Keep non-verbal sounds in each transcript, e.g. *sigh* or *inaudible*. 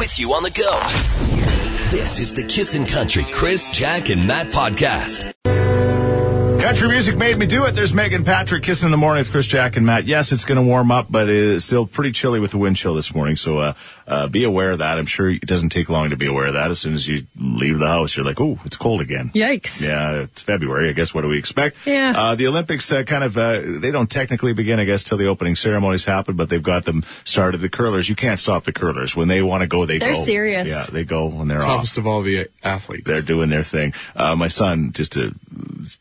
with you on the go. This is the Kissin' Country Chris, Jack, and Matt podcast. Country music made me do it. There's Megan Patrick kissing in the morning with Chris Jack and Matt. Yes, it's going to warm up, but it's still pretty chilly with the wind chill this morning. So, uh, uh, be aware of that. I'm sure it doesn't take long to be aware of that. As soon as you leave the house, you're like, oh, it's cold again. Yikes. Yeah, it's February. I guess what do we expect? Yeah. Uh, the Olympics uh, kind of uh, they don't technically begin, I guess, till the opening ceremonies happen, but they've got them started. The curlers, you can't stop the curlers when they want to go. They They're go. serious. Yeah, they go when they're off. Toughest of all the athletes. They're doing their thing. Uh, my son, just to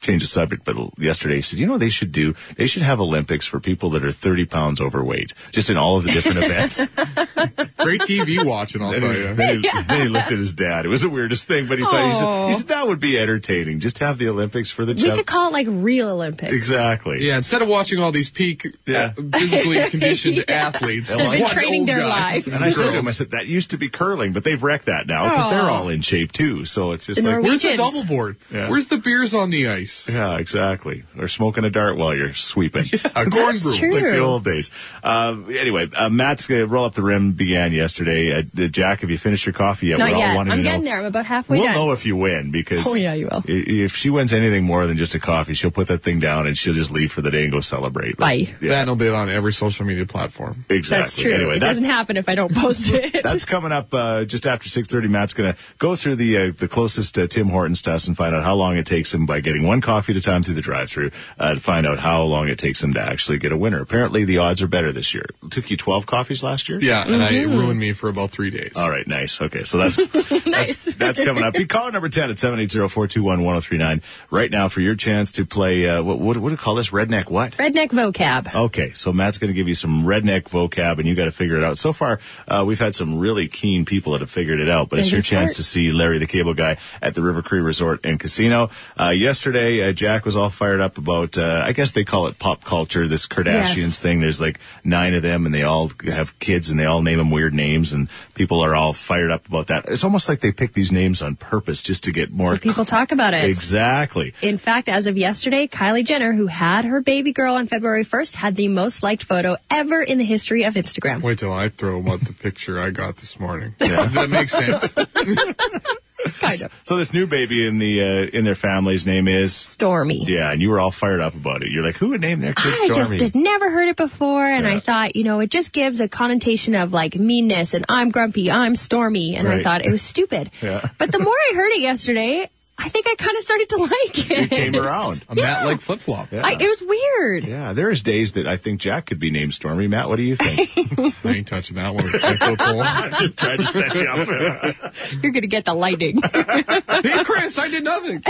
change the subject, but yesterday he said, you know, they should do, they should have Olympics for people that are 30 pounds overweight, just in all of the different events. *laughs* Great TV watching, I'll Then tell he, you. then, he, then he looked at his dad. It was the weirdest thing, but he thought, he said, he said, that would be entertaining. Just have the Olympics for the We chub- could call it like real Olympics. Exactly. Yeah, instead of watching all these peak Yeah. uh, physically *laughs* *laughs* conditioned Yeah. athletes, They've just been training their guys lives. And I said to him, I said, that used to be curling, but they've wrecked that now because they're all in shape too. So it's just The like, Where's the double board? Yeah. Where's the beers on the ice? yeah, exactly. Or smoking a dart while you're sweeping. *laughs* A corn brew. true. like the old days. Uh, anyway, uh, Matt's gonna roll up the rim began yesterday. Uh, uh, Jack, have you finished your coffee yet? Not We're all yet. wanting I'm to getting know. there. I'm about halfway We'll done. know if you win because Oh, yeah, you will. If she wins anything more than just a coffee, she'll put that thing down and she'll just leave for the day and go celebrate. Bye. Yeah, That'll be on every social media platform. exactly. That's true. Anyway, it that's, doesn't happen if I don't post *laughs* it. that's coming up uh, just after 6:30. Matt's going to go through the uh, the closest uh, Tim Hortons test and find out how long it takes him by getting one coffee at a time through the drive-through uh, to find out how long it takes them to actually get a winner. Apparently, the odds are better this year. It took you 12 coffees last year. Yeah, and I, it Mm-hmm. ruined me for about three days. All right, nice. Okay, so that's *laughs* that's, that's coming up. Be caller number ten at 780-421-1039 right now for your chance to play. Uh, what what what do you call this? Redneck what? Redneck vocab. Okay, so Matt's going to give you some redneck vocab, and you got to figure it out. So far, uh, we've had some really keen people that have figured it out, but it's your chance start. to see Larry the Cable Guy at the River Cree Resort and Casino. Uh, yesterday, uh, Jack was all fired up about, uh, I guess they call it pop culture, this Kardashians Yes. thing. There's like nine of them, and they all have kids, and they all name them weird names, and people are all fired up about that. It's almost like they pick these names on purpose just to get more So people talk about it. Exactly. In fact, as of yesterday, Kylie Jenner, who had her baby girl on February 1st, had the most liked photo ever in the history of Instagram. Wait till I throw up the picture I got this morning. *laughs* Does that make sense? *laughs* *laughs* Kind of. So this new baby in the uh, in their family's name is Stormi. Yeah, and you were all fired up about it. You're like, who would name their kid I Stormi? I just had never heard it before, and Yeah. I thought, you know, it just gives a connotation of like meanness and I'm grumpy, I'm stormy, and Right. I thought it was stupid. *laughs* Yeah. But the more I heard it yesterday, I think I kind of started to *laughs* like it. It came around. A Matt like flip flop. Yeah. I, it was weird. yeah, there's days that I think Jack could be named Stormy. Matt, what do you think? *laughs* I ain't touching that one with a 10 foot pole. just tried to set you up. *laughs* You're gonna get the lightning. hey, Chris, I did nothing.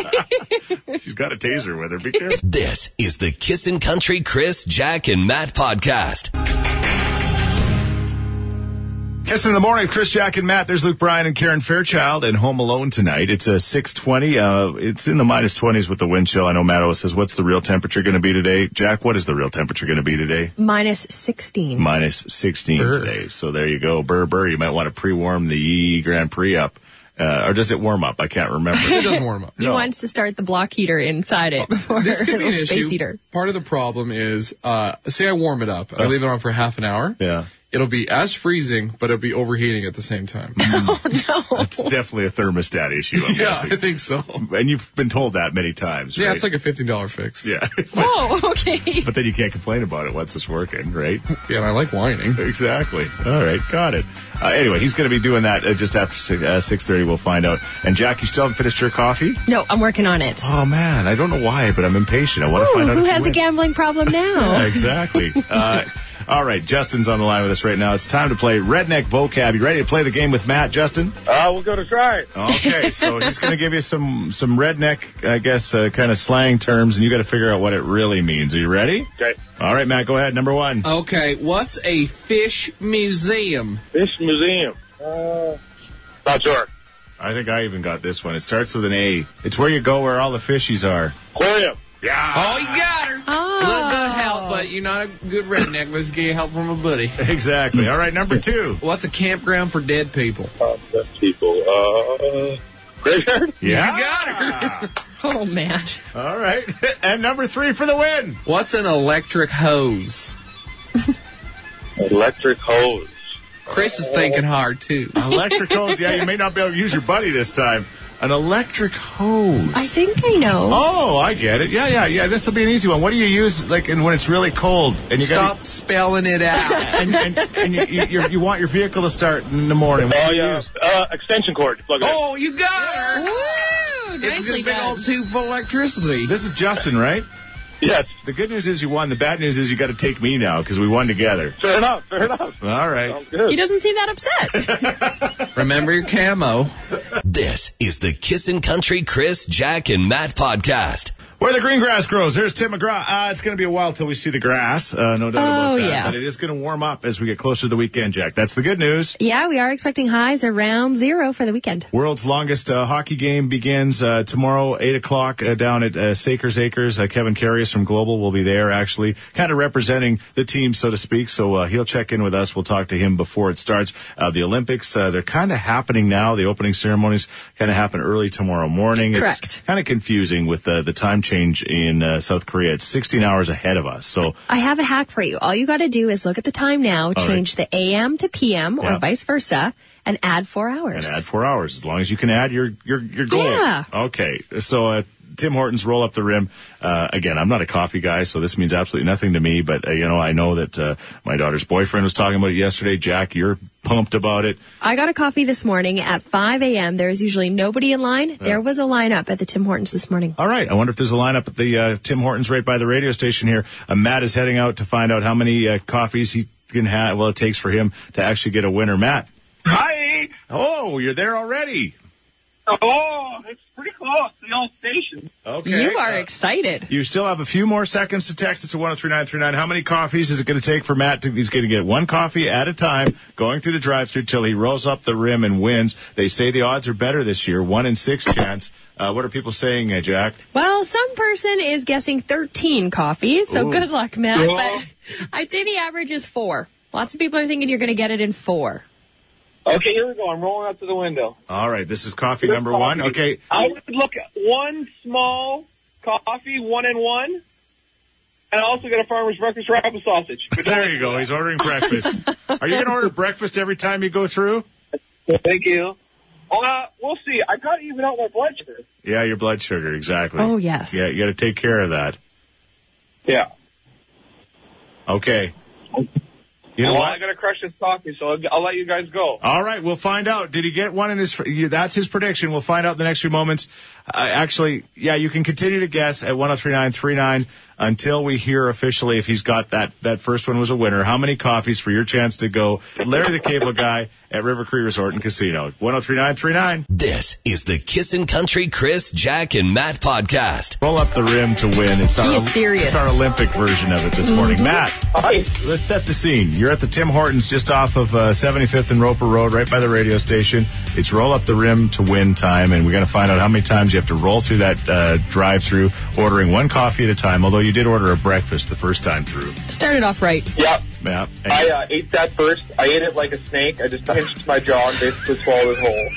She's got a taser with her. Be careful. This is the Kissin' Country Chris, Jack, and Matt podcast. Kissing in the morning with Chris, Jack, and Matt. There's Luke Bryan and Karen Fairchild and Home Alone tonight. It's a 620. Uh, it's in the minus 20s with the wind chill. I know Matt always says, what's the real temperature going to be today? Jack, what is the real temperature going to be today? Minus 16. minus 16 Brr. today. So there you go. Burr, burr. You might want to pre-warm the Yee Grand Prix up. Uh, or does it warm up? I can't remember. *laughs* It doesn't warm up. He No. wants to start the block heater inside it before This could be *laughs* an space issue. heater. Part of the problem is, uh, say I warm it up and I leave it on for half an hour. yeah. It'll be as freezing, but it'll be overheating at the same time. *laughs* Oh no. It's definitely a thermostat issue, I'm *laughs* yeah, I think so. And you've been told that many times, Yeah, right? it's like a $15 fix. yeah. *laughs* Oh, okay. but then you can't complain about it once it's working, right? Yeah, and I like whining. Exactly. All right, got it. Uh, anyway, he's going to be doing that uh, just after six, uh, 6.30. We'll find out. And Jack, you still haven't finished your coffee? No, I'm working on it. Oh, man. I don't know why, but I'm impatient. I want to find out who if you has a gambling problem Yeah, now? exactly. All right, Justin's on the line with us right now. It's time to play Redneck Vocab. You ready to play the game with Matt, Justin? Uh, we'll go to try it. Okay, so *laughs* he's going to give you some some redneck, I guess, uh, kind of slang terms, and you got to figure out what it really means. Are you ready? Okay. All right, Matt, go ahead. Number one. Okay, what's a fish museum? Fish Museum. Uh, not sure. I think I even got this one. It starts with an A. It's where you go where all the fishies are. Aquarium. Yeah. Oh, you help, you're not a good redneck. Let's get help from a buddy. *laughs* Exactly. All right, number two. *laughs* What's a campground for dead people? Uh, dead people. Uh, graveyard. *laughs* Yeah. You got her. Oh man. All right. And number three for the win. What's an electric hose? Electric hose. Chris is thinking hard too. Electric hose. Yeah, you may not be able to use your buddy this time. An electric hose. I think I know. Oh, I get it. Yeah, yeah, yeah. This will be an easy one. What do you use, like, in, when it's really cold and you Stop got spelling it out. *laughs* and, and, and you, you, you're- you want your vehicle to start in the morning? What Oh you yeah, use? uh, extension cord. Plug it in. oh, you got her. Woo! It's a Nicely big done. old tube full of electricity. This is Justin, right? Yes. The good news is you won. The bad news is you got to take me now because we won together. Fair enough. Fair enough. All right. Good. He doesn't seem that upset. *laughs* Remember your camo. This is the Kissin' Country Chris, Jack, and Matt podcast. Where the green grass grows. There's Tim McGraw. Uh, it's going to be a while till we see the grass. Uh, no doubt about Oh, that. yeah. But it is going to warm up as we get closer to the weekend, Jack. That's the good news. yeah, we are expecting highs around zero for the weekend. World's longest uh, hockey game begins uh, tomorrow, 8 o'clock, uh, down at uh, Saiker's Acres. Uh, Kevin Carius from Global will be there, actually, kind of representing the team, so to speak. So uh, he'll check in with us. We'll talk to him before it starts. Uh, the Olympics, uh, they're kind of happening now. The opening ceremonies kind of happen early tomorrow morning. Correct. It's kind of confusing with uh, the time change in uh, South Korea. It's 16 hours ahead of us. So I have a hack for you. All you got to do is look at the time now, change the AM to PM Yeah. or vice versa, and add four hours. and add four hours. As long as you can add your your your goal. Yeah. Okay. So uh, Tim Hortons roll up the rim. Uh, again, I'm not a coffee guy, so this means absolutely nothing to me. But uh, you know, I know that uh, my daughter's boyfriend was talking about it yesterday. Jack, you're pumped about it. I got a coffee this morning at 5 a.m. There's usually nobody in line. There was a lineup at the Tim Hortons this morning. All right. I wonder if there's a lineup at the uh, Tim Hortons right by the radio station here. Uh, Matt is heading out to find out how many uh, coffees he can have. Well, it takes for him to actually get a winner. Matt. Hi. Oh, you're there already. Oh, it's pretty close. The old station. Okay. You are Uh, excited. You still have a few more seconds to text us at 103939. How many coffees is it going to take for Matt to, he's going to get one coffee at a time going through the drive through till he rolls up the rim and wins. They say the odds are better this year, one in six chance. Uh, what are people saying, uh, Jack? Well, some person is guessing 13 coffees, so Ooh. good luck, Matt. Yeah. But I'd say the average is four. Lots of people are thinking you're going to get it in four. Okay, here we go. I'm rolling up to the window. All right, this is coffee number one. Okay. I would look at one small coffee, one and one, and I also get a farmer's breakfast wrap and sausage. *laughs* There you go. He's ordering breakfast. Are you going to order breakfast every time you go through? Thank you. Uh, we'll see. I got to even out my blood sugar. Yeah, your blood sugar, exactly. Oh, yes. Yeah, you got to take care of that. Yeah. Okay. You know well, what? I got to crush this coffee, so I'll, I'll let you guys go. All right, we'll find out. Did he get one in his? That's his prediction. We'll find out in the next few moments. Uh, actually, yeah, you can continue to guess at 103939 until we hear officially if he's got that. That first one was a winner. How many coffees for your chance to go? Larry the Cable Guy at River Cree Resort and Casino. 103939. This is the Kissin' Country Chris, Jack, and Matt podcast. Roll up the rim to win. It's our He is serious. It's our Olympic version of it this morning. Matt, Hi. let's set the scene. You're at the Tim Hortons just off of uh, 75th and Roper Road, right by the radio station. It's roll up the rim to win time, and we're going to find out how many times you have to roll through that uh, drive-through, ordering one coffee at a time. Although you did order a breakfast the first time through. Started off right. Yeah. Yeah. And- I uh, ate that first. I ate it like a snake. I just pinched my jaw and basically swallowed it whole.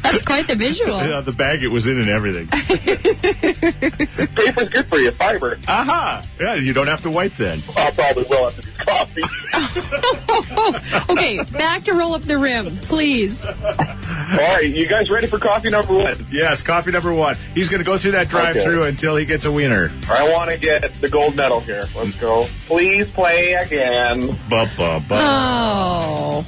*laughs* That's quite the visual. yeah, the bag it was in and everything. *laughs* Paper's good for you, fiber. Aha! Yeah, you don't have to wipe then. I probably will after this coffee. *laughs* okay, back to roll up the rim, please. All right, you guys ready for coffee number one? Yes, coffee number one. He's going to go through that drive-through until he gets a wiener. I want to get the gold medal here. Let's go. Please play again. Ba, ba, ba. Oh.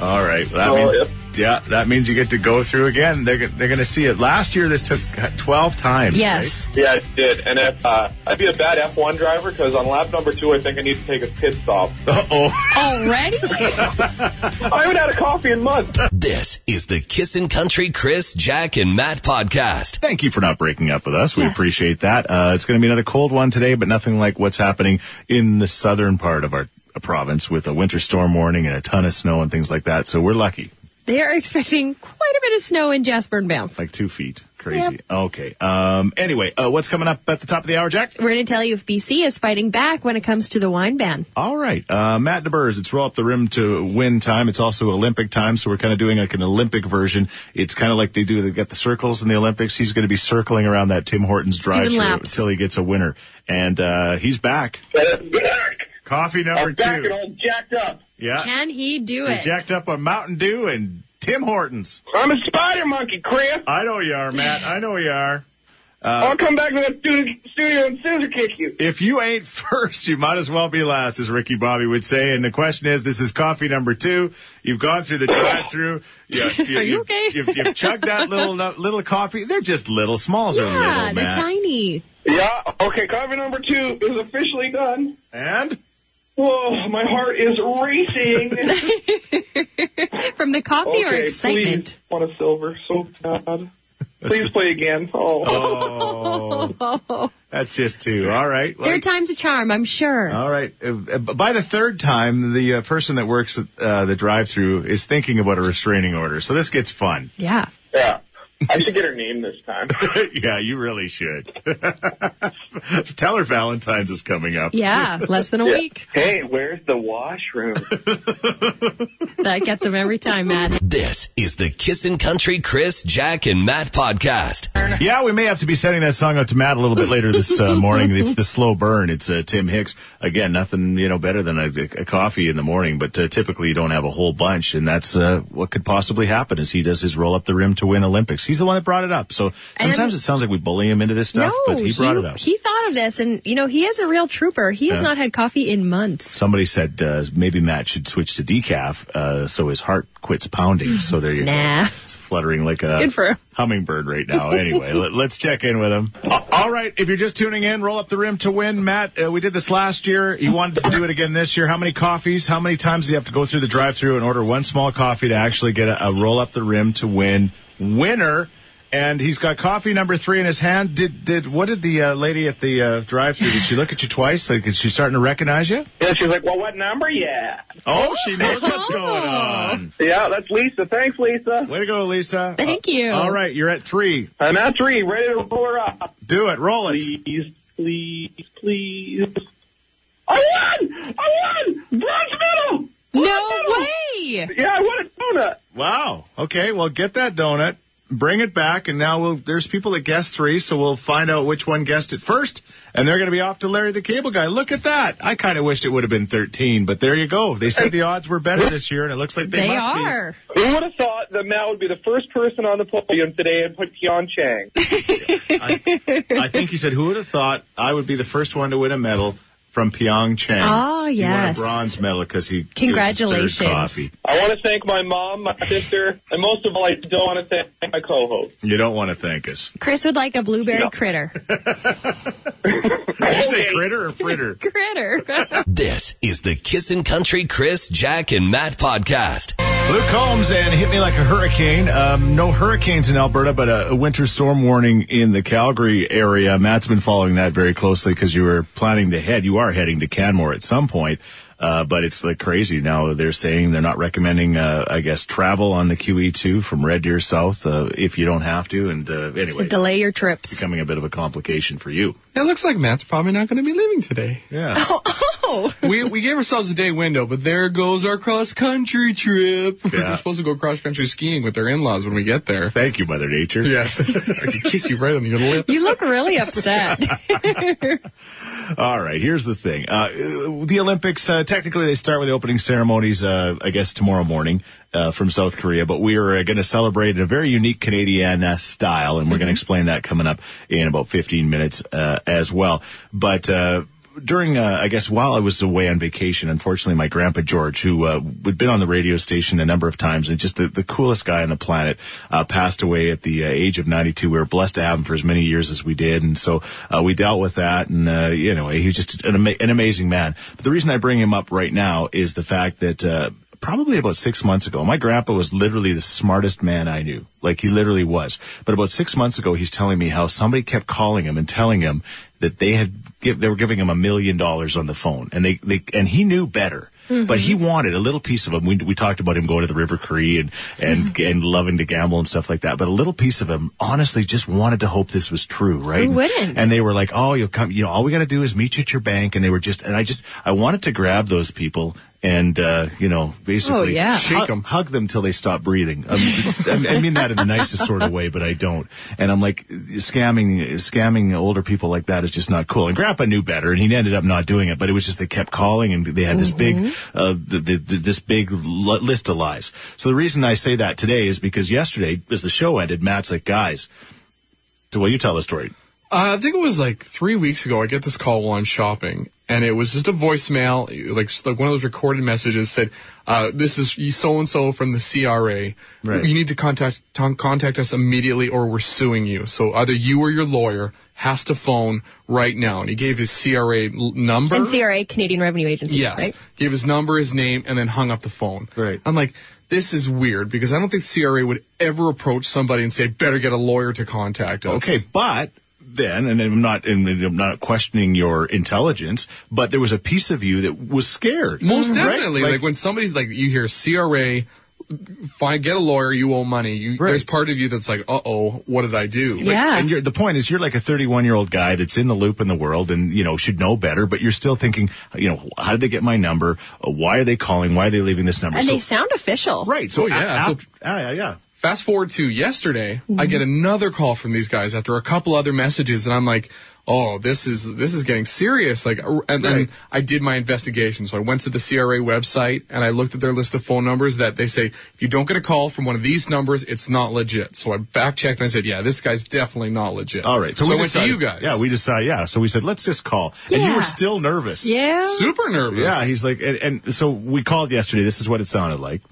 All right. Well, that Oh, means, yep. yeah, that means you get to go through again. They're, they're going to see it. Last year, this took 12 times. Yes. Yeah, I did. And if uh, I'd be a bad F1 driver because on lap number two, I think I need to take a pit stop. Right? *laughs* Uh-oh. Already? *laughs* I haven't had a coffee in months. This is the Kissin' Country Chris, Jack, and Matt podcast. Thank you for not breaking up with us. We Yes. appreciate that. Uh, it's going to be another cold one today, but nothing like what's happening in the southern part of our province with a winter storm warning and a ton of snow and things like that. So we're lucky. they are expecting quite a bit of snow in Jasper and Banff. Like two feet. Crazy. Okay. Um, anyway, uh, what's coming up at the top of the hour, Jack? We're going to tell you if BC is fighting back when it comes to the wine ban. All right. Uh, Matt DeBurs, it's roll up the rim to win time. It's also Olympic time, so we're kind of doing like an Olympic version. It's kind of like they do, they get the circles in the Olympics. He's going to be circling around that Tim Hortons drive through until he gets a winner. And, uh, he's back. *laughs* Coffee number I'm back two. and all jacked up. Yeah. Can he do You're it? jacked up on Mountain Dew and Tim Hortons. I'm a spider monkey, Chris. I know you are, Matt. I know you are. Uh, I'll come back to that studio, studio and scissor kick you. If you ain't *laughs* first, you might as well be last, as Ricky Bobby would say. And the question is, this is coffee number two. You've gone through the drive-through. You, *laughs* Are you okay? You've, you've chugged that little *laughs* little coffee. They're just little. Smalls are yeah, they're Matt. tiny. Yeah, okay, coffee number two is officially done. And Whoa, my heart is racing. *laughs* From the coffee or okay, excitement? please, want a silver so bad. Please play again. Oh. oh, *laughs* that's just two. All right. Third time's a charm, I'm sure. All right. Uh, By the third time, the uh, person that works at uh, the drive-through is thinking about a restraining order. So this gets fun. yeah. Yeah. I should get her name this time. *laughs* yeah, you really should. *laughs* Tell her Valentine's is coming up. Yeah, less than a week. Hey, where's the washroom? *laughs* That gets him every time, Matt. This is the Kissin' Country Chris, Jack, and Matt podcast. Yeah, we may have to be sending that song out to Matt a little bit later this uh, morning. It's the slow burn. It's uh, Tim Hicks. Again, nothing you know better than a, a coffee in the morning, but uh, typically you don't have a whole bunch, and that's uh, what could possibly happen. As he does his roll up the rim to win Olympics. He's the one that brought it up. So sometimes it sounds like we bully him into this stuff, no, but he brought it up. he thought of this, and you know he is a real trooper. He has Yeah. not had coffee in months. Somebody said uh, maybe Matt should switch to decaf uh, so his heart quits pounding. So there you go. Nah. It's fluttering like a good for him. hummingbird right now. Anyway, let, us check in with him. All right, if you're just tuning in, roll up the rim to win. Matt, uh, we did this last year. You wanted to do it again this year. How many coffees? How many times do you have to go through the drive-through and order one small coffee to actually get a, a roll up the rim to win winner? And he's got coffee number three in his hand. Did did what did the uh, lady at the uh, drive-through? Did she look at you twice? Like, is she starting to recognize you? Yeah, she's like, well, what number? Yeah. Oh, she knows what's going on. Yeah, that's Lisa. Thanks, Lisa. Way to go, Lisa. Thank you. All right, you're at three. I'm at three, ready to roll her up. Do it. Roll it. Please, please, please. I won! I won! Bronze medal! No way! Yeah, I want a donut. Wow. Okay, well, get that donut, bring it back, and now we'll, there's people that guessed three, so we'll find out which one guessed it first, and they're going to be off to Larry the Cable Guy. Look at that. I kind of wished it would have been 13, but there you go. They said the odds were better this year, and it looks like they, They must are. Who would have thought that Matt would be the first person on the podium today and put Pyeongchang? *laughs* be. I think he said, who would have thought I would be the first one to win a medal from Pyeongchang? Oh, He won a bronze medal because he Congratulations. his third coffee. I want to thank my mom, my sister, and most of all, I don't want to thank my co-host. You don't want to thank us. Chris would like a blueberry Yeah. critter. Did *laughs* *laughs* you say critter or fritter? *laughs* critter. This is the Kissin' Country Chris, Jack, and Matt podcast. Luke Combs and hit me like a hurricane. Um, no hurricanes in Alberta, but a, a winter storm warning in the Calgary area. Matt's been following that very closely because you were planning to head. You are heading to Canmore at some point. Uh, but it's like crazy now. They're saying they're not recommending, uh, I guess, travel on the QE2 from Red Deer South, uh, if you don't have to. And, uh, anyway, Delay your trips. becoming a bit of a complication for you. It looks like Matt's probably not going to be leaving today. Yeah. *laughs* We we gave ourselves a day window, but there goes our cross country trip. Yeah. We're supposed to go cross country skiing with our in-laws when we get there. Thank you, Mother Nature. Yes, *laughs* I can kiss you right on your lips. you look really upset. *laughs* All right, here's the thing. Uh, the Olympics, uh, technically they start with the opening ceremonies, uh, I guess tomorrow morning, uh, from South Korea, but we are uh, going to celebrate in a very unique Canadian uh, style, and we're going to explain that coming up in about 15 minutes, uh, as well. But, uh, during, uh, I guess, while I was away on vacation, unfortunately, my grandpa George, who uh, had been on the radio station a number of times and just the, the coolest guy on the planet, uh, passed away at the uh, age of 92. We were blessed to have him for as many years as we did, and so uh, we dealt with that. And uh, you know, he was just an, ama- an amazing man. But the reason I bring him up right now is the fact that. Probably about six months ago, my grandpa was literally the smartest man I knew. Like he literally was. But about six months ago, he's telling me how somebody kept calling him and telling him that they had give, they were giving him a million dollars on the phone, and they they and he knew better. But he wanted a little piece of him. We, we talked about him going to the River Cree and, and, and loving to gamble and stuff like that. But a little piece of him honestly just wanted to hope this was true, right? Who wouldn't? And they were like, oh, you'll come, you know, all we got to do is meet you at your bank. And they were just, and I just, I wanted to grab those people and, uh, you know, basically Oh, yeah. Shake them, hug them till they stop breathing. Um, *laughs* I I mean that in the nicest sort of way, but I don't. And I'm like, scamming, scamming older people like that is is just not cool. And Grandpa knew better, and he ended up not doing it. But it was just they kept calling, and they had this big, uh, the, the, the, this big list of lies. So the reason I say that today is because yesterday, as the show ended, Matt's like, guys, so well, you tell the story. Uh, I think it was like three weeks ago. I get this call while I'm shopping, and it was just a voicemail, like like one of those recorded messages said, uh, "This is so and so from the CRA. Right. You need to contact to contact us immediately, or we're suing you. So either you or your lawyer has to phone right now." And he gave his CRA number. And CRA, Canadian Revenue Agency, Yes. right? Gave his number, his name, and then hung up the phone. Right. I'm like, this is weird because I don't think CRA would ever approach somebody and say, better get a lawyer to contact us. Okay, but then, and I'm not, and I'm not questioning your intelligence, but there was a piece of you that was scared. Most Right? definitely. Like, when somebody's like, you hear CRA, find, get a lawyer, you owe money. You, Right. There's part of you that's like, uh oh, what did I do? Yeah. And you're, the point is, you're like a 31 year old guy that's in the loop in the world and, you know, should know better, but you're still thinking, you know, how did they get my number? Uh, why are they calling? Why are they leaving this number? And So- they sound official. right. So, Oh, yeah, a- so- af- ah, yeah, yeah. Fast forward to yesterday, I get another call from these guys after a couple other messages, and I'm like, oh, this is this is getting serious. Like, uh, and then Right. I did my investigation. So I went to the CRA website and I looked at their list of phone numbers that they say if you don't get a call from one of these numbers, it's not legit. So I back checked and I said, yeah, this guy's definitely not legit. All right. So, I we went decided, to you guys. Yeah, we decided, yeah. So we said, let's just call. And you were still nervous. Yeah. super nervous. Yeah, he's like, and, and so we called yesterday. This is what it sounded like.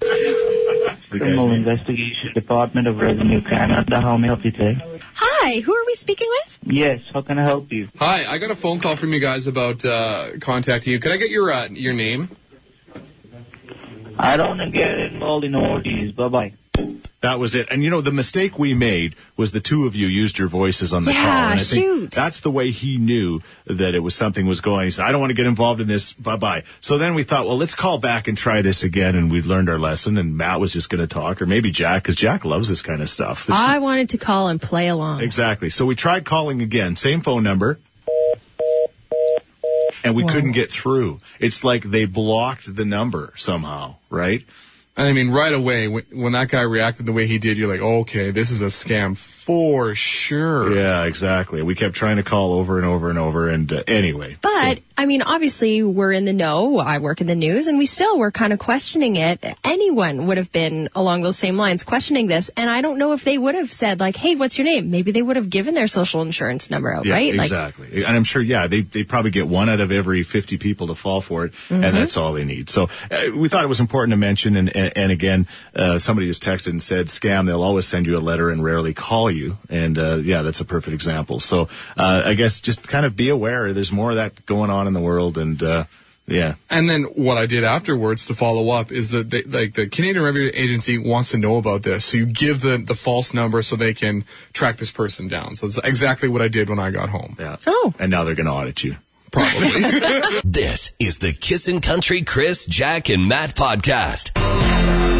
The Criminal. Investigation Department of Revenue Canada. How may I help you today? Hi, who are we speaking with? Yes, how can I help you? Hi, I got a phone call from you guys about uh, contacting you. Could I get your uh, your name? I don't wanna get involved in all these. Bye bye. That was it. And you know, the mistake we made was the two of you used your voices on the Yeah, call. And I think shoot. that's the way he knew that it was something was going. He said, I don't want to get involved in this. Bye bye. So then we thought, well, let's call back and try this again. And we learned our lesson and Matt was just going to talk or maybe Jack, cause Jack loves this kind of stuff. This- I wanted to call and play along. exactly. So we tried calling again, same phone number. And we couldn't get through. It's like they blocked the number somehow, right? I mean, right away, when, when that guy reacted the way he did, you're like, okay, this is a scam for sure. Yeah, exactly. We kept trying to call over and over and over. And uh, anyway. But, I mean, obviously we're in the know. I work in the news and we still were kind of questioning it. Anyone would have been along those same lines questioning this. And I don't know if they would have said like, hey, what's your name? Maybe they would have given their social insurance number out, Yeah, right? Like, exactly. and I'm sure, yeah, they they probably get one out of every 50 people to fall for it, Mm-hmm. and that's all they need. So uh, we thought it was important to mention. And and, and again, uh, somebody just texted and said, "Scam. They'll always send you a letter and rarely call you." And uh, yeah, that's a perfect example. So uh, I guess just kind of be aware. There's more of that going on in the world, and uh, yeah, And then what I did afterwards to follow up is that they, like the Canadian Revenue Agency wants to know about this. So you give the, the false number so they can track this person down. So it's exactly what I did when I got home. yeah. Oh. And now they're going to audit you. Probably. *laughs* *laughs* This is the Kissin' Country Chris, Jack, and Matt podcast.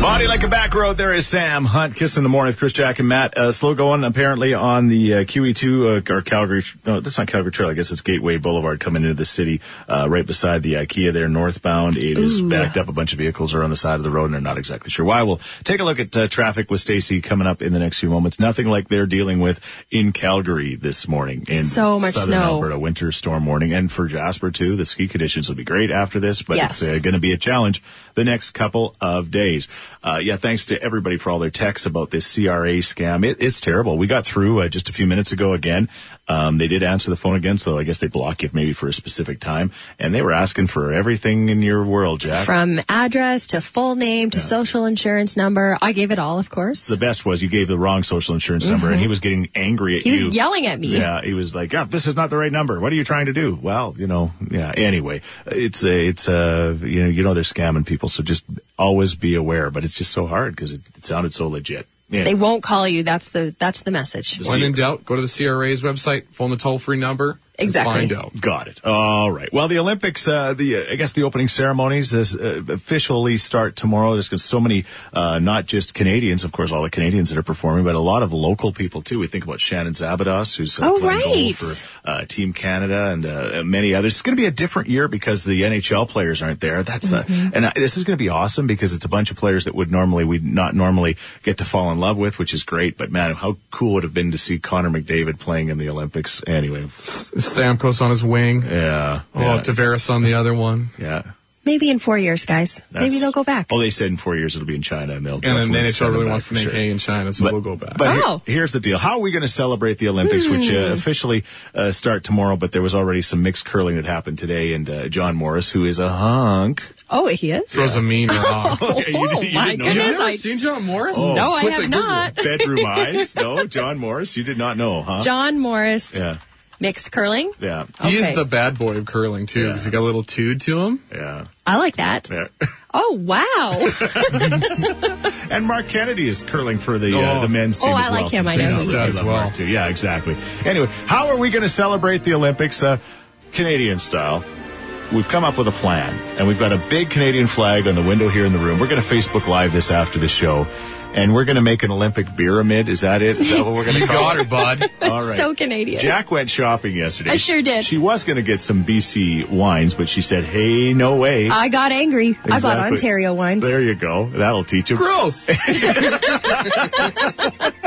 Body like a back road. There is Sam Hunt. Kiss in the morning with Chris, Jack, and Matt. Uh, slow going apparently on the uh, QE2 uh, or Calgary. No, that's not Calgary Trail. I guess it's Gateway Boulevard coming into the city, uh, right beside the IKEA there, northbound. It is Ooh. backed up. A bunch of vehicles are on the side of the road, and they're not exactly sure why. We'll take a look at uh, traffic with Stacy coming up in the next few moments. Nothing like they're dealing with in Calgary this morning. In So much southern snow. Alberta, winter storm warning, and for Jasper too. The ski conditions will be great after this, but Yes. it's uh, going to be a challenge the next couple of days. Uh, yeah, thanks to everybody for all their texts about this CRA scam. It, it's terrible. We got through uh, just a few minutes ago again. Um, they did answer the phone again, so I guess they block you maybe for a specific time. And they were asking for everything in your world, Jack. From address to full name to social insurance number. I gave it all, of course. the best was you gave the wrong social insurance number, and he was getting angry at Mm-hmm. he was yelling at me. Yeah, he was like, "Yeah, this is not the right number. What are you trying to do?" Well, you know, yeah. Anyway, it's a, it's a, you know, you know they're scamming people, so just always be aware. But it's just so hard because it, it sounded so legit. Yeah. They won't call you. That's the, that's the message. when in doubt, go to the CRA's website, phone the toll free number, and Exactly. find out. Got it. All right. Well, the Olympics, uh, the uh, I guess the opening ceremonies is, uh, officially start tomorrow. There's so many, uh, not just Canadians, of course, all the Canadians that are performing, but a lot of local people too. We think about Shannon Szabados, who's uh, Oh, playing right. for uh, Team Canada, and uh, many others. It's going to be a different year because the NHL players aren't there. That's uh, and uh, this is going to be awesome because it's a bunch of players that would normally we not normally get to fall in love with, which is great. But man, how cool would have been to see Connor McDavid playing in the Olympics? Anyway, Stamkos on his wing. Yeah. Oh, yeah. Tavares on the other one. yeah. Maybe in four years, guys. Maybe they'll go back. Oh, they said in four years it'll be in China and they'll. And then the NHL really wants to make sure. hay in China, so we'll go back. But he- Wow. here's the deal. How are we going to celebrate the Olympics, which uh, officially uh, start tomorrow, but there was already some mixed curling that happened today, and uh, John Morris, who is a hunk. Oh, he is? Throws a mean *laughs* rock. *laughs* Oh, Okay, you did- you my didn't know You've that? goodness. never I... seen John Morris? Oh, no, I have not. Bedroom *laughs* eyes? No, John Morris, you did not know, huh? John Morris, Yeah, mixed curling. yeah, He Okay. is the bad boy of curling too, Yeah. because he got a little tood to him. yeah, I like that. yeah. *laughs* Oh, wow. *laughs* And Mark Kennedy is curling for the uh, Oh. the men's team Oh, as I well. like him. I know he does I love well. Mark, too. Yeah, exactly. Anyway, how are we going to celebrate the Olympics uh, Canadian style? We've come up with a plan, and we've got a big Canadian flag on the window here in the room. We're going to Facebook Live this after the show, and we're going to make an Olympic pyramid. Is that it? Is that what we're going *laughs* to You call got it? her, bud. *laughs* All right. so Canadian. Jack went shopping yesterday. I sure did. She was going to get some BC wines, but she said, "Hey, no way." I got angry. I bought Ontario wines. there you go. That'll teach him. Gross. *laughs*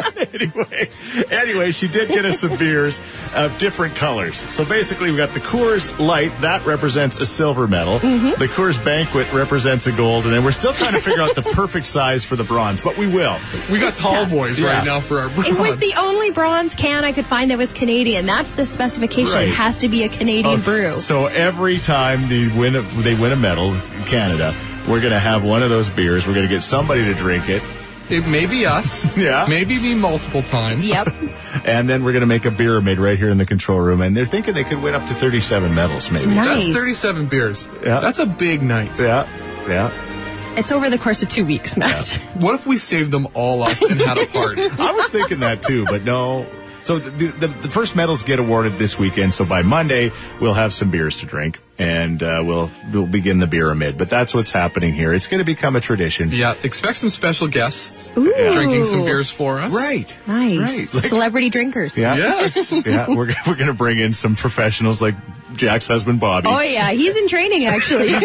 *laughs* anyway, anyway, she did get us some beers of different colors. So basically, we got the Coors Light that represents a silver medal. Mm-hmm. The Coors Banquet represents a gold, and then we're still trying to figure out the perfect size for the bronze, but we will. We got tall tough. boys Yeah. right now for our bronze. It was the only bronze can I could find that was Canadian. That's the specification. Right. It has to be a Canadian brew. So every time they win, a, they win a medal, Canada, we're gonna have one of those beers. We're gonna get somebody to drink it. It may be us. Yeah. Maybe me multiple times. Yep. *laughs* And then we're going to make a beer made right here in the control room. And they're thinking they could win up to 37 medals, maybe. Nice. That's 37 beers. Yeah. That's a big night. Yeah, yeah. It's over the course of two weeks, Matt. *laughs* What if we saved them all up and had a party? *laughs* I was thinking that too, but no. So the, the, the first medals get awarded this weekend. So by Monday, we'll have some beers to drink and uh, we'll we'll begin the pyramid. But that's what's happening here. It's going to become a tradition. yeah, expect some special guests Ooh. drinking some beers for us. Right. Nice. Right. Like- Celebrity drinkers. Yeah. Yes. *laughs* yeah. We're we're going to bring in some professionals like Jack's husband Bobby. Oh yeah, he's in training actually. *laughs*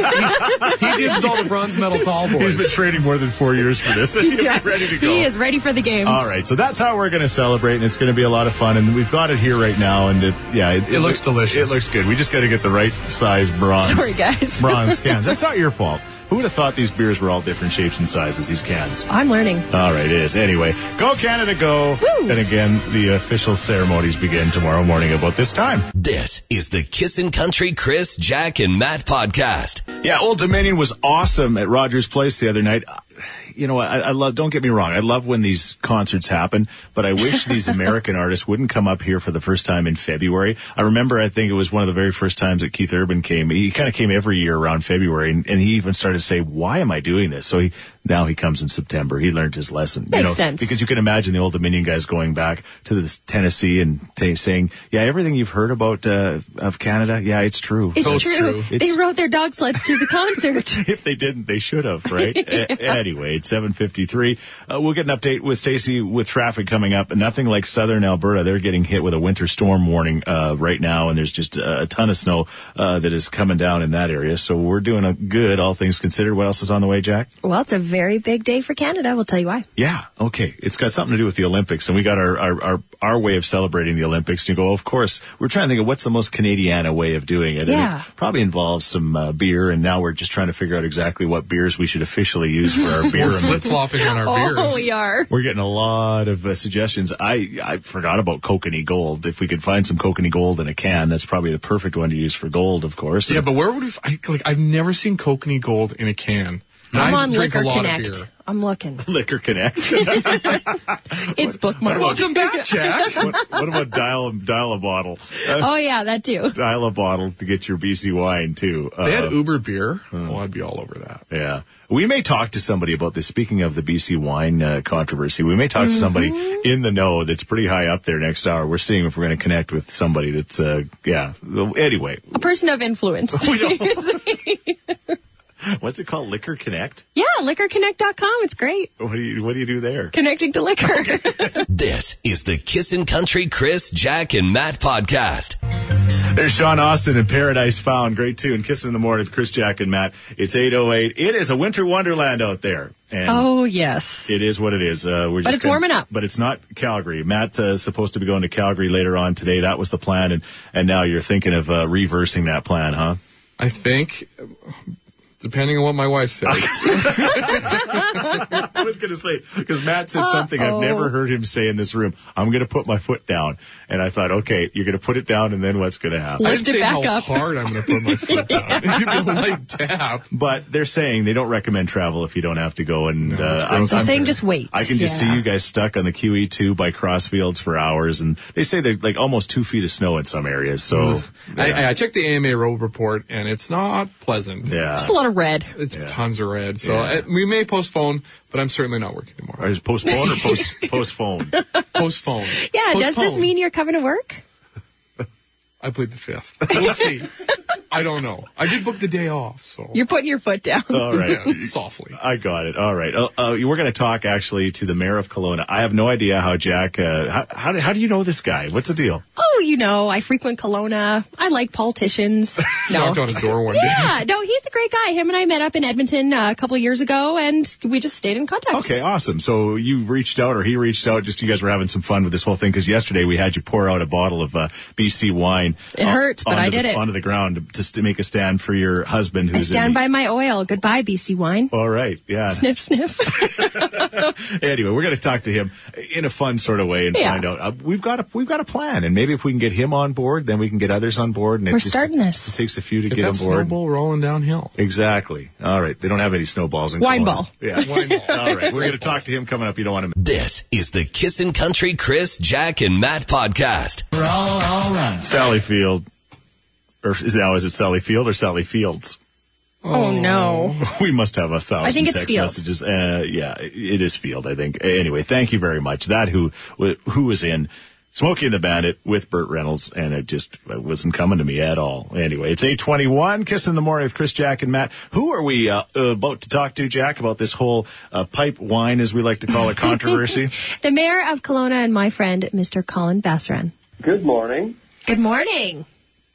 He gives all the bronze medal tall boys. He's been training more than four years for this. *laughs* He'll Yeah. be ready to go. He is ready for the games. All right, so that's how we're going to celebrate, and it's going to be a lot of fun. And we've got it here right now, and it, yeah, it, It looks delicious. It looks good. We just got to get the right size bronze. Sorry, guys. *laughs* Bronze cans. That's not your fault. Who would have thought these beers were all different shapes and sizes? These cans. I'm learning. All right, it is. Anyway, go Canada, go! Woo. And again, the official ceremonies begin tomorrow morning about this time. This is the Kissin' Country Chris, Jack, and Matt podcast. Yeah, Old Dominion was awesome at Rogers Place the other night. You know, I, I love, don't get me wrong, I love when these concerts happen, but I wish these *laughs* American artists wouldn't come up here for the first time in February. I remember, I think it was one of the very first times that Keith Urban came. He kind of came every year around February, and, and he even started to say, why am I doing this? So he, now he comes in September. He learned his lesson. you Makes know, sense. Because you can imagine the Old Dominion guys going back to this Tennessee and t- saying, yeah, everything you've heard about, uh, of Canada, yeah, it's true. It's Oh, it's true. true. They It's- wrote their dog sleds to the concert. *laughs* if they didn't, they should have, right? *laughs* A- anyway, it's 753. Uh, we'll get an update with Stacy with traffic coming up. Nothing like southern Alberta. They're getting hit with a winter storm warning, uh, right now, and there's just a, ton of snow, uh, that is coming down in that area. So we're doing a good, all things considered. What else is on the way, Jack? well, it's a very big day for Canada. We'll tell you why. Yeah, okay. It's got something to do with the Olympics, and we got our our our, our way of celebrating the Olympics. And you go, of course, we're trying to think of what's the most Canadiana way of doing it. Yeah. And it probably involves some uh, beer, and now we're just trying to figure out exactly what beers we should officially use for our *laughs* beer. We're *laughs* flip flopping on our beers. Oh, we are. We're getting a lot of uh, suggestions. I I forgot about Kokanee Gold. If we could find some Kokanee Gold in a can, that's probably the perfect one to use for gold, of course. Yeah, but where would we? f- I, like, I've never seen Kokanee Gold in a can. And I'm I on *laughs* Liquor Connect. I'm looking. Liquor Connect. It's bookmarked. Welcome back, *laughs* Jack. what, what about dial dial a bottle? Uh, Oh yeah, that too. dial a bottle to get your BC wine too. they had Uh, Uber beer. Oh, I'd be all over that. Yeah. We may talk to somebody about this. Speaking of the BC wine uh, controversy, we may talk to somebody Mm-hmm. in the know that's pretty high up there next hour. We're seeing if we're going to connect with somebody that's, uh, yeah. Anyway, A person of influence. *laughs* *laughs* what's it called? Liquor Connect? yeah, liquorconnect.com. It's great. What do you, what do you do there? Connecting to liquor. *laughs* This is the Kissin' Country Chris, Jack, and Matt podcast. There's Sean Austin and Paradise Found. Great tune. Kissing in the morning with Chris Jack and Matt. It's 808. It is a winter wonderland out there. And Oh, yes. It is what it is. Uh, we're But just it's gonna- warming up. But it's not Calgary. Matt uh, is supposed to be going to Calgary later on today. That was the plan, and and now you're thinking of uh, reversing that plan, huh? I think, depending on what my wife says. *laughs* I was going to say because Matt said something I've never heard him say in this room. I'm going to put my foot down, and I thought, okay, you're going to put it down, and then what's going to happen? I Lift didn't it say back how up. hard I'm going to put my foot *laughs* down. It could be a light tap. But they're saying they don't recommend travel if you don't have to go. And No, that's uh, gross. They're saying just wait. I can just Yeah. see you guys stuck on the QE2 by Crossfields for hours, and they say they're like almost two feet of snow in some areas. So I, I checked the AMA road report, and it's not pleasant. yeah, Just a lot of red. It's Yeah. tons of red. So Yeah. uh, we may postpone, but I'm certainly not working Or tomorrow. is it postpone or post *laughs* postpone? Postpone. Yeah, does this mean you're coming to work? I plead the fifth. We'll *laughs* see. I don't know. I did book the day off, so You're putting your foot down. All right. yeah, softly. I got it. All right. Uh, uh, we're going to talk actually to the mayor of Kelowna. I have no idea how Jack. Uh, how, how do- how do you know this guy? What's the deal? Oh, you know, I frequent Kelowna. I like politicians. *laughs* No. Knocked on his door one day. Yeah, no, he's a great guy. Him and I met up in Edmonton uh, a couple of years ago, and we just stayed in contact. Okay, awesome. So you reached out, or he reached out. Just you guys were having some fun with this whole thing because yesterday we had you pour out a bottle of uh, BC wine. It on- hurts, but I did the, it. onto the ground just to make a stand for your husband, I who's stand in the, by my oil. Goodbye, BC wine. All right, yeah. Sniff, sniff. *laughs* anyway, we're going to talk to him in a fun sort of way and Yeah. find out. Uh, we've got a we've got a plan, and maybe if we can get him on board, then we can get others on board. And it We're just- starting this. It takes a few to Get get that on board. snowball rolling downhill. Exactly. All right. They don't have any snowballs in Wine Kelowna. ball. Yeah. Wine ball. All right. We're going to talk to him coming up. You don't want to. This is the Kissin' Country Chris, Jack, and Matt podcast. We're all all right. Sally Field, or is now is it Sally Field or Sally Fields? oh no. *laughs* We must have a thousand I think it's text Field. messages. Uh, yeah, it is Field, I think. Anyway, thank you very much. That who who was in Smokey and the Bandit with Burt Reynolds, and it just it wasn't coming to me at all. Anyway, it's eight twenty one. Kiss in the morning with Chris, Jack, and Matt. Who are we uh, about to talk to, Jack, about this whole uh, pipe wine, as we like to call it, *laughs* controversy? The mayor of Kelowna and my friend, Mr. Colin Basran. Good morning. Good morning.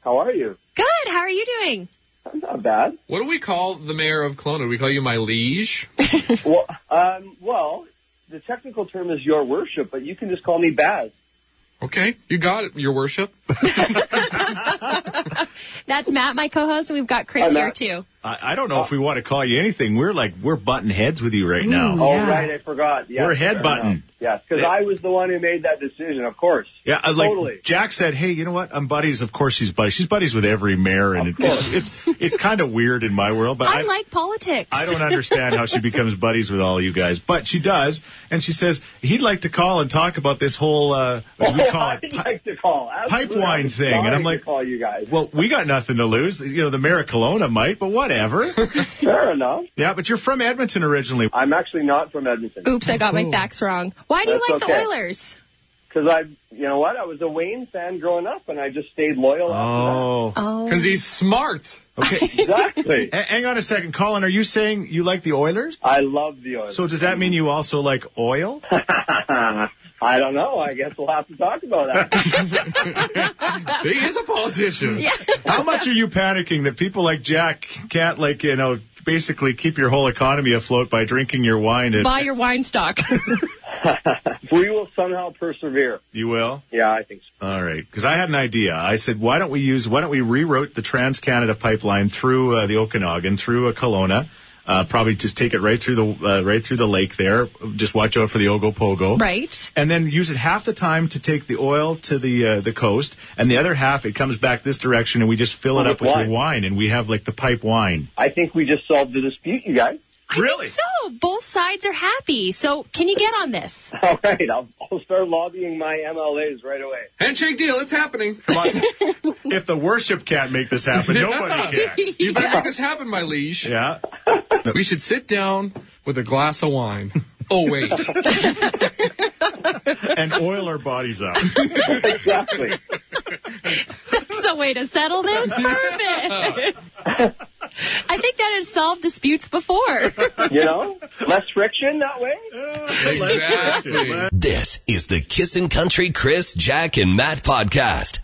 How are you? Good. How are you doing? I'm not bad. What do we call the mayor of Kelowna? Do we call you my liege? *laughs* Well, um, well, the technical term is your worship, but you can just call me Baz. Okay, you got it, your worship. *laughs* *laughs* That's Matt, my co-host, and we've got Chris Hi, here too. I, I don't know if we want to call you anything. We're like we're butting heads with you right now. Ooh. Oh, Yeah. right, I forgot. Yes, We're fair headbutting. enough. Yes, because I was the one who made that decision, of course. Yeah, uh, like Totally. Jack said, hey, you know what? I'm buddies. Of course, she's buddies. She's buddies with every mayor, and it's it's it's kind of weird in my world. But I, like politics. I don't *laughs* understand how she becomes buddies with all you guys, but she does, and she says he'd like to call and talk about this whole uh, as we Oh, *laughs* call I'd it. like to call. Absolutely. wine I was thing, and I'm like- call you guys. Well, we got nothing to lose. You know, the mayor of Kelowna might, but whatever. *laughs* Fair enough. yeah, but you're from Edmonton originally. I'm actually not from Edmonton. Oops, I got my facts wrong. Why do you That's like the. Oilers? Because I, you know what? I was a Wayne fan growing up, and I just stayed loyal Oh, Oh. Because he's smart. okay. *laughs* Exactly. *laughs* H- hang on a second, Colin. Are you saying you like the Oilers? I love the Oilers. So does that mean you also like oil? I don't know. I guess we'll have to talk about that. *laughs* he is a politician. Yeah. How much are you panicking that people like Jack can't like you know basically keep your whole economy afloat by drinking your wine? And Buy your wine stock. *laughs* we will somehow persevere. you will. Yeah, I think so. All right, because I had an idea. I said, why don't we use? Why don't we reroute the Trans Canada pipeline through uh, the Okanagan, through uh, Kelowna? Uh, probably just take it right through the uh, right through the lake there. Just watch out for the Ogopogo. right. And then use it half the time to take the oil to the uh, the coast, and the other half it comes back this direction, and we just fill it Oh, up with with wine. your wine, and we have like the pipe wine. I think we just solved the dispute, you guys. I Really? think so. Both sides are happy. So can you get on this? *laughs* All right, I'll, I'll start lobbying my MLAs right away. Handshake deal, it's happening. Come on. *laughs* if the worship can't make this happen, nobody can. You better make this happen, my liege. Yeah. We should sit down with a glass of wine. Oh, wait. *laughs* And oil our bodies up. exactly. That's the way to settle this. *laughs* Perfect. I think that has solved disputes before. You know, less friction that way. Exactly. This is the Kissin' Country Chris, Jack, and Matt podcast.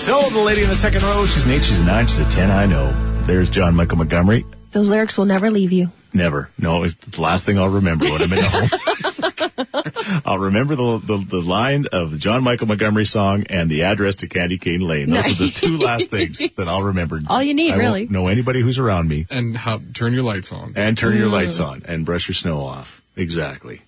So the lady in the second row, she's an eight, she's a nine, she's a ten. I know. There's John Michael Montgomery. Those lyrics will never leave you. Never. No, it's the last thing I'll remember when I'm in the home. *laughs* I'll remember the, the the line of the John Michael Montgomery song and the address to Candy Cane Lane. Those are the *laughs* two last things that I'll remember. All you need, I won't really. know anybody who's around me. And how, turn your lights on. And turn Mm. your lights on and brush your snow off. Exactly.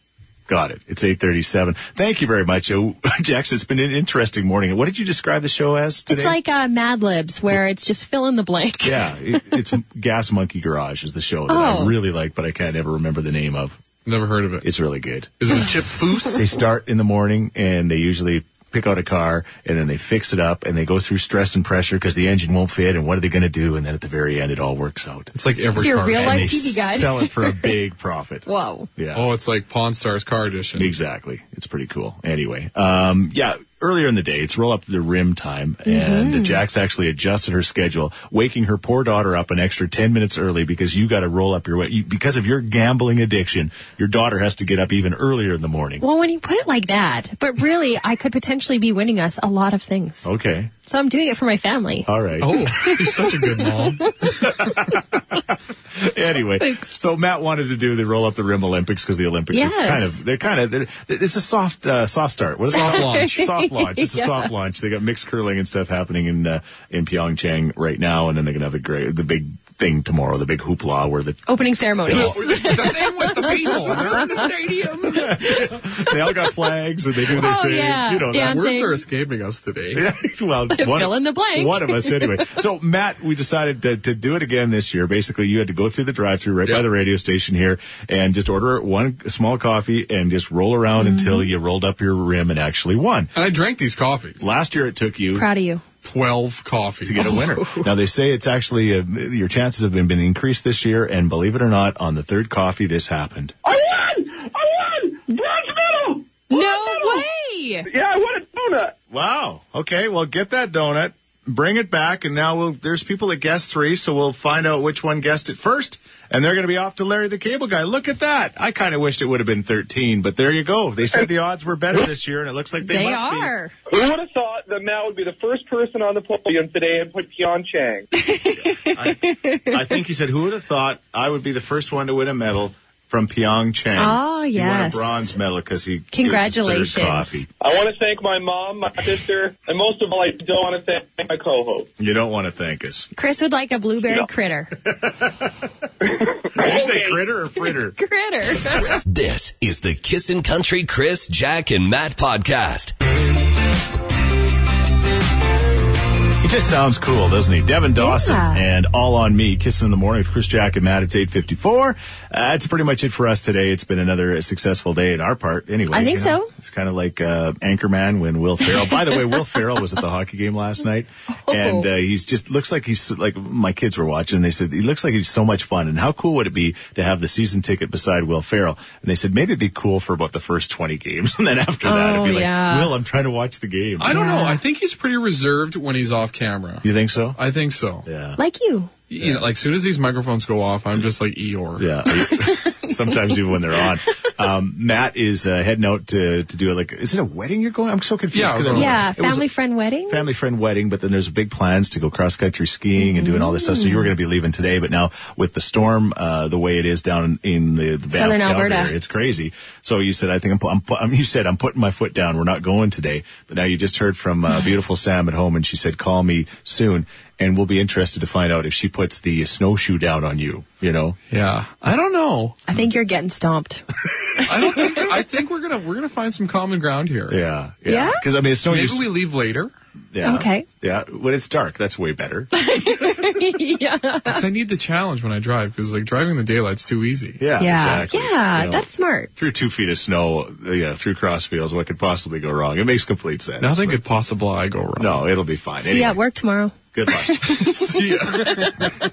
Got it. It's 837. Thank you very much. Oh, *laughs* Jackson, it's been an interesting morning. What did you describe the show as today? It's like uh, Mad Libs, where it's just fill in the blank. yeah, *laughs* it, it's Gas Monkey Garage is the show that I Oh. really like, but I can't ever remember the name of. Never heard of it. It's really good. Is it Chip Foose? They start in the morning and they usually pick out a car and then they fix it up and they go through stress and pressure because the engine won't fit and what are they going to do? And then at the very end, it all works out. It's like every It's your car real life they TV guide. sell it for a *laughs* big profit. Whoa. Yeah. Oh, it's like Pawn Stars Car Edition. Exactly. It's pretty cool. Anyway, um, yeah, earlier in the day, it's roll up the rim time, Mm-hmm. and Jack's actually adjusted her schedule, waking her poor daughter up an extra 10 minutes early because you got to roll up your way. You, because of your gambling addiction, your daughter has to get up even earlier in the morning. Well, when you put it like that, but really, I could potentially be winning us a lot of things. Okay. So I'm doing it for my family. All right. Oh, *laughs* you're such a good mom. *laughs* anyway, Thanks. so Matt wanted to do the roll up the rim Olympics because the Olympics are kind of they're kind of they're, it's a soft uh, soft start. What is it Soft called? launch. *laughs* Soft launch. It's Yeah. a soft launch. They got mixed curling and stuff happening in uh, in Pyeongchang right now, and then they're gonna have the great the big thing tomorrow, the big hoopla where the Opening ceremony. the thing with the people. They're in the stadium. *laughs* they all got flags and they do their Oh, thing. yeah. You know that. Dancing. Words are escaping us today. *laughs* Well, one, Fill in the blank. One of us, anyway. *laughs* So, Matt, we decided to, to do it again this year. Basically, you had to go through the drive-through right by the radio station here and just order one small coffee and just roll around Mm-hmm. until you rolled up your rim and actually won. And I drank these coffees. Last year, it took you Proud of you. 12 coffees. to get a winner. *laughs* now they say it's actually uh, your chances have been, been increased this year, and believe it or not, on the third coffee, this happened. I won! I won! Bronze medal! No way! Yeah, I won a donut. Wow. Okay. Well, get that donut, bring it back, and now we'll, there's people that guessed three, so we'll find out which one guessed it first, and they're going to be off to Larry the Cable Guy. Look at that. I kind of wished it would have been 13, but there you go. They said the odds were better this year, and it looks like they, They must be. are. Who would have thought that Matt would be the first person on the podium today and put Pyeongchang? *laughs* I think he said, who would have thought I would be the first one to win a medal from Pyeongchang? Oh, He won a bronze medal because he Congratulations. his third coffee. I want to thank my mom, my sister, and most of all, I don't want to thank my co-host. You don't want to thank us. Chris would like a blueberry No. critter. Did *laughs* *laughs* you say critter or fritter? *laughs* critter. This is the Kissin' Country Chris, Jack, and Matt podcast. Just sounds cool, doesn't he? Devin Dawson Yeah. and All on Me, Kissing in the Morning with Chris Jack and Matt. It's 854. Uh, that's pretty much it for us today. It's been another successful day in our part anyway. I think you know? so. It's kind of like, uh, Anchorman when Will Ferrell, by the way, Will Ferrell was at the hockey game last night *laughs* and, uh, he's just looks like he's like my kids were watching and they said he looks like he's so much fun and how cool would it be to have the season ticket beside Will Ferrell? And they said maybe it'd be cool for about the first 20 games *laughs* and then after that it'd Oh, be like, yeah. Will, I'm trying to watch the game. I don't know. I think he's pretty reserved when he's off camera. You think so? I think so. Yeah. like you. You know, like as soon as these microphones go off, I'm just like Eeyore. Yeah. *laughs* Sometimes even when they're on. *laughs* Um, Matt is uh, heading out to to do it like is it a wedding you're going? I'm so confused. Yeah, 'cause I it was- was- Yeah, it was a family friend wedding. Family friend wedding, but then there's big plans to go cross country skiing and doing all this stuff. So you were going to be leaving today, but now with the storm, uh, the way it is down in the, the Banff, Southern Calgary Alberta. area, it's crazy. So you said, I think I'm, pu- I'm, pu- um, you said I'm putting my foot down. We're not going today. But now you just heard from uh, beautiful Sam at home, and she said, call me soon, and we'll be interested to find out if she puts the snowshoe down on you. You know. Yeah. I don't know. I think you're getting stomped. *laughs* I don't think so. I think we're gonna we're gonna find some common ground here. Yeah. Yeah? Because I mean, it's no Maybe use. we leave later. Yeah. Okay. Yeah. When it's dark, that's way better. *laughs* yeah. Because I need the challenge when I drive. Because like driving in the daylight's too easy. Yeah. Yeah. Exactly. Yeah, You know, that's smart. through two feet of snow. Yeah. Through cross fields, What could possibly go wrong? It makes complete sense. Nothing could possibly go wrong. No, it'll be fine. See Anyway, you at work tomorrow. Good luck. *laughs* See ya.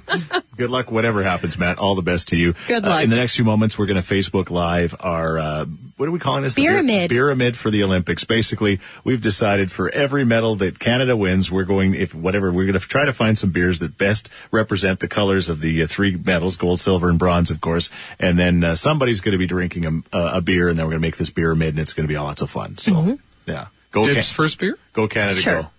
Good luck, whatever happens, Matt. All the best to you. Good Uh, luck. in the next few moments, we're going to Facebook Live our, uh, what are we calling this? The Pyramid. Pyra- Pyramid for the Olympics. Basically, we've decided for every medal that Canada wins, we're going, if whatever, we're going to try to find some beers that best represent the colors of the uh, three medals, gold, silver, and bronze, of course. And then uh, somebody's going to be drinking a, a, a beer, and then we're going to make this beer pyramid, and it's going to be lots of fun. So, yeah. Go, Dibs Can- first beer? go Canada, Sure. go.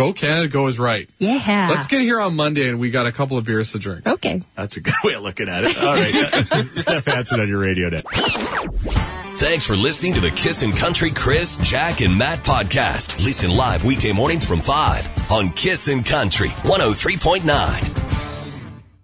Go Canada, go is right. Yeah. Let's get here on Monday and we got a couple of beers to drink. Okay. That's a good *laughs* way of looking at it. All right. *laughs* Steph Hansen on your radio net. Thanks for listening to the Kissin' Country Chris, Jack, and Matt podcast. Listen live weekday mornings from 5 on Kissin' Country 103.9.